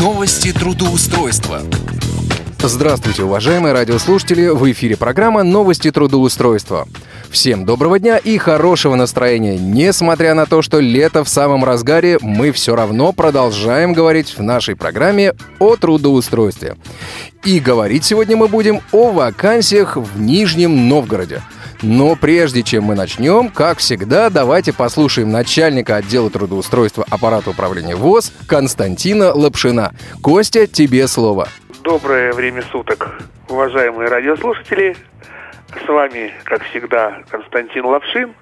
Новости трудоустройства. Здравствуйте, уважаемые радиослушатели! В эфире программа «Новости трудоустройства». Всем доброго дня и хорошего настроения. Несмотря на то, что лето в самом разгаре, мы все равно продолжаем говорить в нашей программе о трудоустройстве. И говорить сегодня мы будем о вакансиях в Нижнем Новгороде. Но прежде чем мы начнем, как всегда, давайте послушаем начальника отдела трудоустройства аппарата управления ВОЗ Константина Лапшина. Костя, тебе слово. Доброе время суток, уважаемые радиослушатели. С вами, как всегда, Константин Лапшин,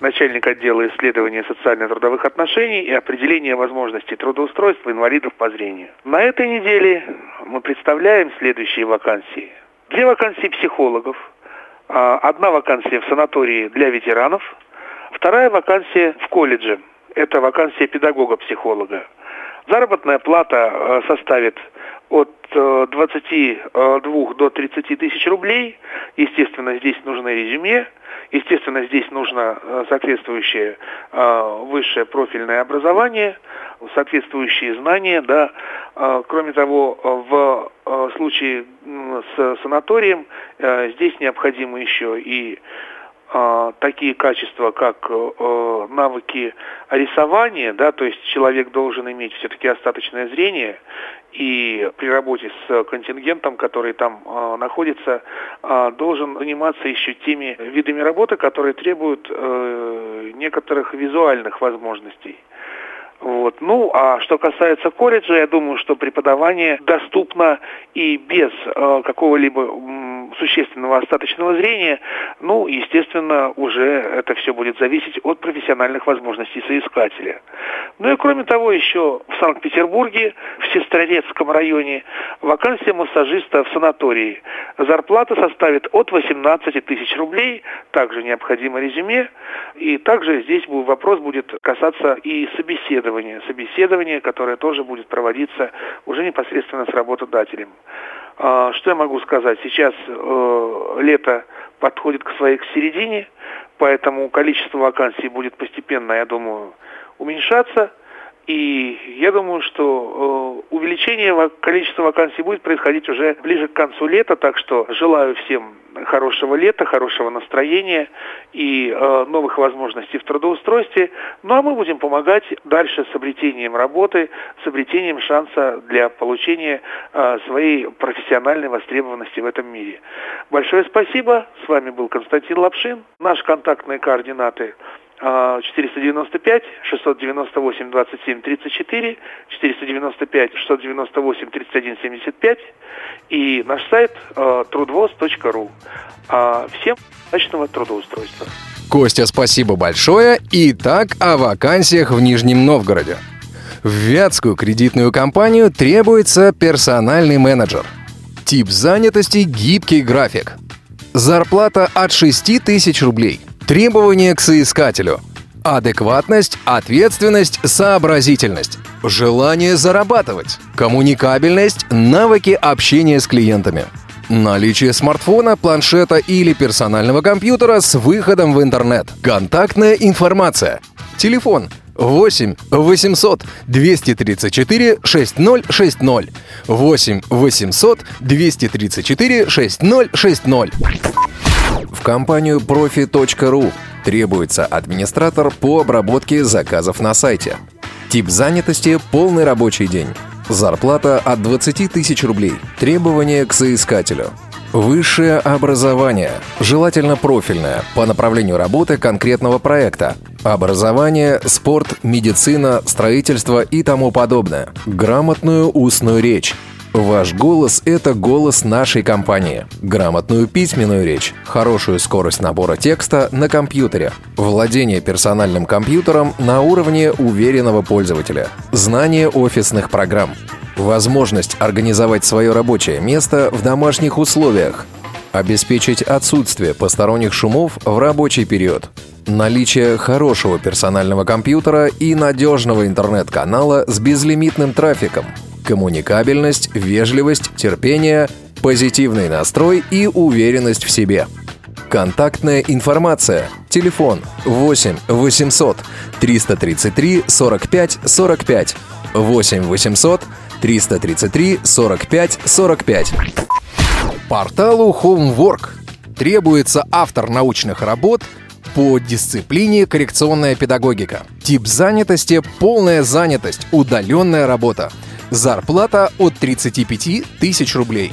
начальник отдела исследования социально-трудовых отношений и определения возможностей трудоустройства инвалидов по зрению. На этой неделе мы представляем следующие вакансии. Две вакансии психологов, одна вакансия в санатории для ветеранов, вторая вакансия в колледже. Это вакансия педагога-психолога. Заработная плата э, составит от 22 э, до 30 тысяч рублей. Естественно, здесь нужно резюме. Естественно, здесь нужно э, соответствующее высшее профильное образование, соответствующие знания. Да. Кроме того, в случае с санаторием здесь необходимо еще и э, такие качества, как э, навыки рисования, да, то есть человек должен иметь все-таки остаточное зрение, и при работе с контингентом, который там э, находится, э, должен заниматься еще теми видами работы, которые требуют э, некоторых визуальных возможностей. Вот. Ну, а что касается колледжа, я думаю, что преподавание доступно и без э, какого-либо существенного остаточного зрения, ну, естественно, уже это все будет зависеть от профессиональных возможностей соискателя. Ну и кроме того, еще в Санкт-Петербурге, в Сестрорецком районе, вакансия массажиста в санатории. Зарплата составит от 18 тысяч рублей, также необходимо резюме, и также здесь вопрос будет касаться и собеседования, собеседования, которое тоже будет проводиться уже непосредственно с работодателем. А, что я могу сказать? Сейчас э, лето подходит к своей к середине, поэтому количество вакансий будет постепенно, я думаю, уменьшаться. И я думаю, что э, увеличение количества вакансий будет происходить уже ближе к концу лета, так что желаю всем хорошего лета, хорошего настроения и э, новых возможностей в трудоустройстве. Ну а мы будем помогать дальше с обретением работы, с обретением шанса для получения э, своей профессиональной востребованности в этом мире. Большое спасибо. С вами был Константин Лапшин. Наши контактные координаты 495 698 27 34, 495 698 31 75 и наш сайт э, трудвоз.ру. А, всем удачного трудоустройства. Костя, спасибо большое. Итак, о вакансиях в Нижнем Новгороде. В Вятскую кредитную компанию требуется персональный менеджер. Тип занятости – гибкий график. Зарплата от 6 тысяч рублей – Требования к соискателю. Адекватность, ответственность, сообразительность. Желание зарабатывать. Коммуникабельность, навыки общения с клиентами. Наличие смартфона, планшета или персонального компьютера с выходом в интернет. Контактная информация. Телефон 8 800 234 6060. 8 800 234 6060. В компанию profi.ru требуется администратор по обработке заказов на сайте. Тип занятости – полный рабочий день. Зарплата от 20 тысяч рублей. Требования к соискателю. Высшее образование, желательно профильное, по направлению работы конкретного проекта. Образование, спорт, медицина, строительство и тому подобное. Грамотную устную речь, Ваш голос – это голос нашей компании. Грамотную письменную речь, хорошую скорость набора текста на компьютере, владение персональным компьютером на уровне уверенного пользователя, знание офисных программ, возможность организовать свое рабочее место в домашних условиях, обеспечить отсутствие посторонних шумов в рабочий период, наличие хорошего персонального компьютера и надежного интернет-канала с безлимитным трафиком – коммуникабельность, вежливость, терпение, позитивный настрой и уверенность в себе. Контактная информация. Телефон 8 800 333 45 45. 8 800 333 45 45. Порталу Homework требуется автор научных работ по дисциплине коррекционная педагогика. Тип занятости – полная занятость, удаленная работа. Зарплата от 35 тысяч рублей.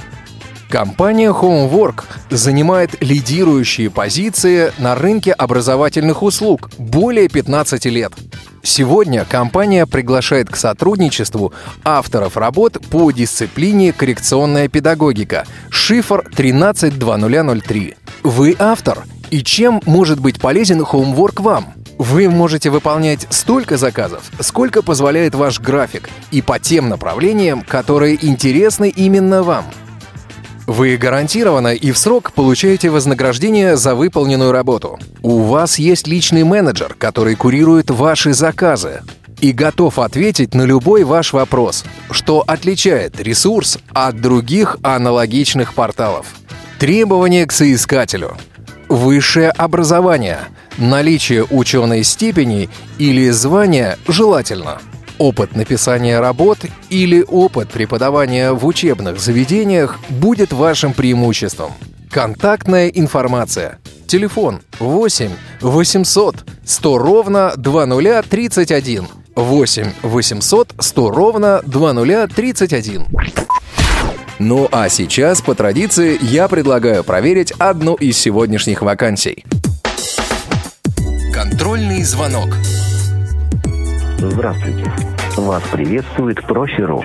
Компания Homework занимает лидирующие позиции на рынке образовательных услуг более 15 лет. Сегодня компания приглашает к сотрудничеству авторов работ по дисциплине коррекционная педагогика шифр 132003. Вы автор, и чем может быть полезен Homework вам? Вы можете выполнять столько заказов, сколько позволяет ваш график, и по тем направлениям, которые интересны именно вам – вы гарантированно и в срок получаете вознаграждение за выполненную работу. У вас есть личный менеджер, который курирует ваши заказы и готов ответить на любой ваш вопрос, что отличает ресурс от других аналогичных порталов. Требования к соискателю. Высшее образование, наличие ученой степени или звания желательно – опыт написания работ или опыт преподавания в учебных заведениях будет вашим преимуществом. Контактная информация. Телефон 8 800 100 ровно 2031. 8 800 100 ровно 2031. Ну а сейчас, по традиции, я предлагаю проверить одну из сегодняшних вакансий. Контрольный звонок. Здравствуйте. Вас приветствует Профи.ру.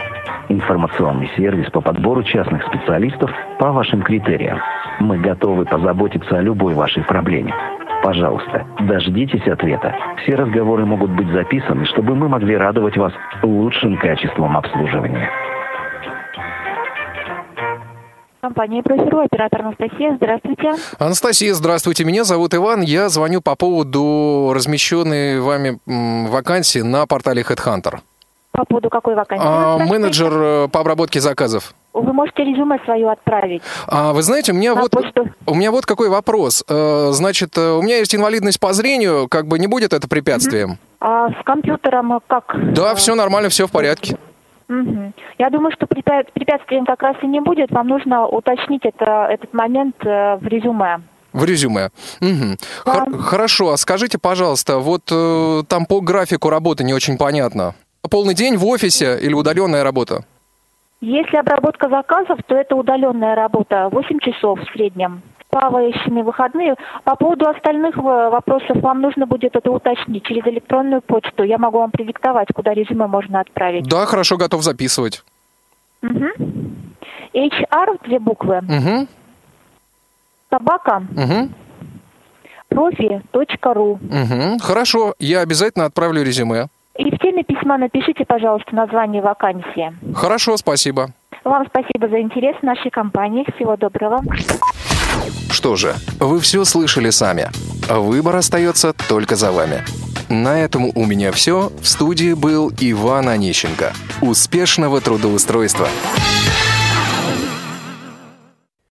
Информационный сервис по подбору частных специалистов по вашим критериям. Мы готовы позаботиться о любой вашей проблеме. Пожалуйста, дождитесь ответа. Все разговоры могут быть записаны, чтобы мы могли радовать вас лучшим качеством обслуживания. Компания «Профиру», оператор Анастасия. Здравствуйте. Анастасия, здравствуйте. Меня зовут Иван. Я звоню по поводу размещенной вами вакансии на портале HeadHunter. По поводу какой вакансии? А, менеджер э, по обработке заказов. Вы можете резюме свое отправить. А, вы знаете, у меня, вот, у меня вот какой вопрос. Э, значит, э, у меня есть инвалидность по зрению, как бы не будет это препятствием? А с компьютером как? Да, все нормально, все в порядке. Угу. Я думаю, что препятствием как раз и не будет. Вам нужно уточнить это, этот момент в резюме. В резюме. Угу. Да. Хор- хорошо, а скажите, пожалуйста, вот э, там по графику работы не очень понятно. Полный день в офисе или удаленная работа? Если обработка заказов, то это удаленная работа, 8 часов в среднем. Плавающими выходные. По поводу остальных вопросов вам нужно будет это уточнить через электронную почту. Я могу вам предиктовать, куда резюме можно отправить. Да, хорошо, готов записывать. Угу. HR, две буквы. Угу. Собака. Угу. Профи.ру. Угу. Хорошо, я обязательно отправлю резюме. И в теме письма напишите, пожалуйста, название вакансии. Хорошо, спасибо. Вам спасибо за интерес в нашей компании. Всего доброго. Что же, вы все слышали сами. Выбор остается только за вами. На этом у меня все. В студии был Иван Онищенко. Успешного трудоустройства!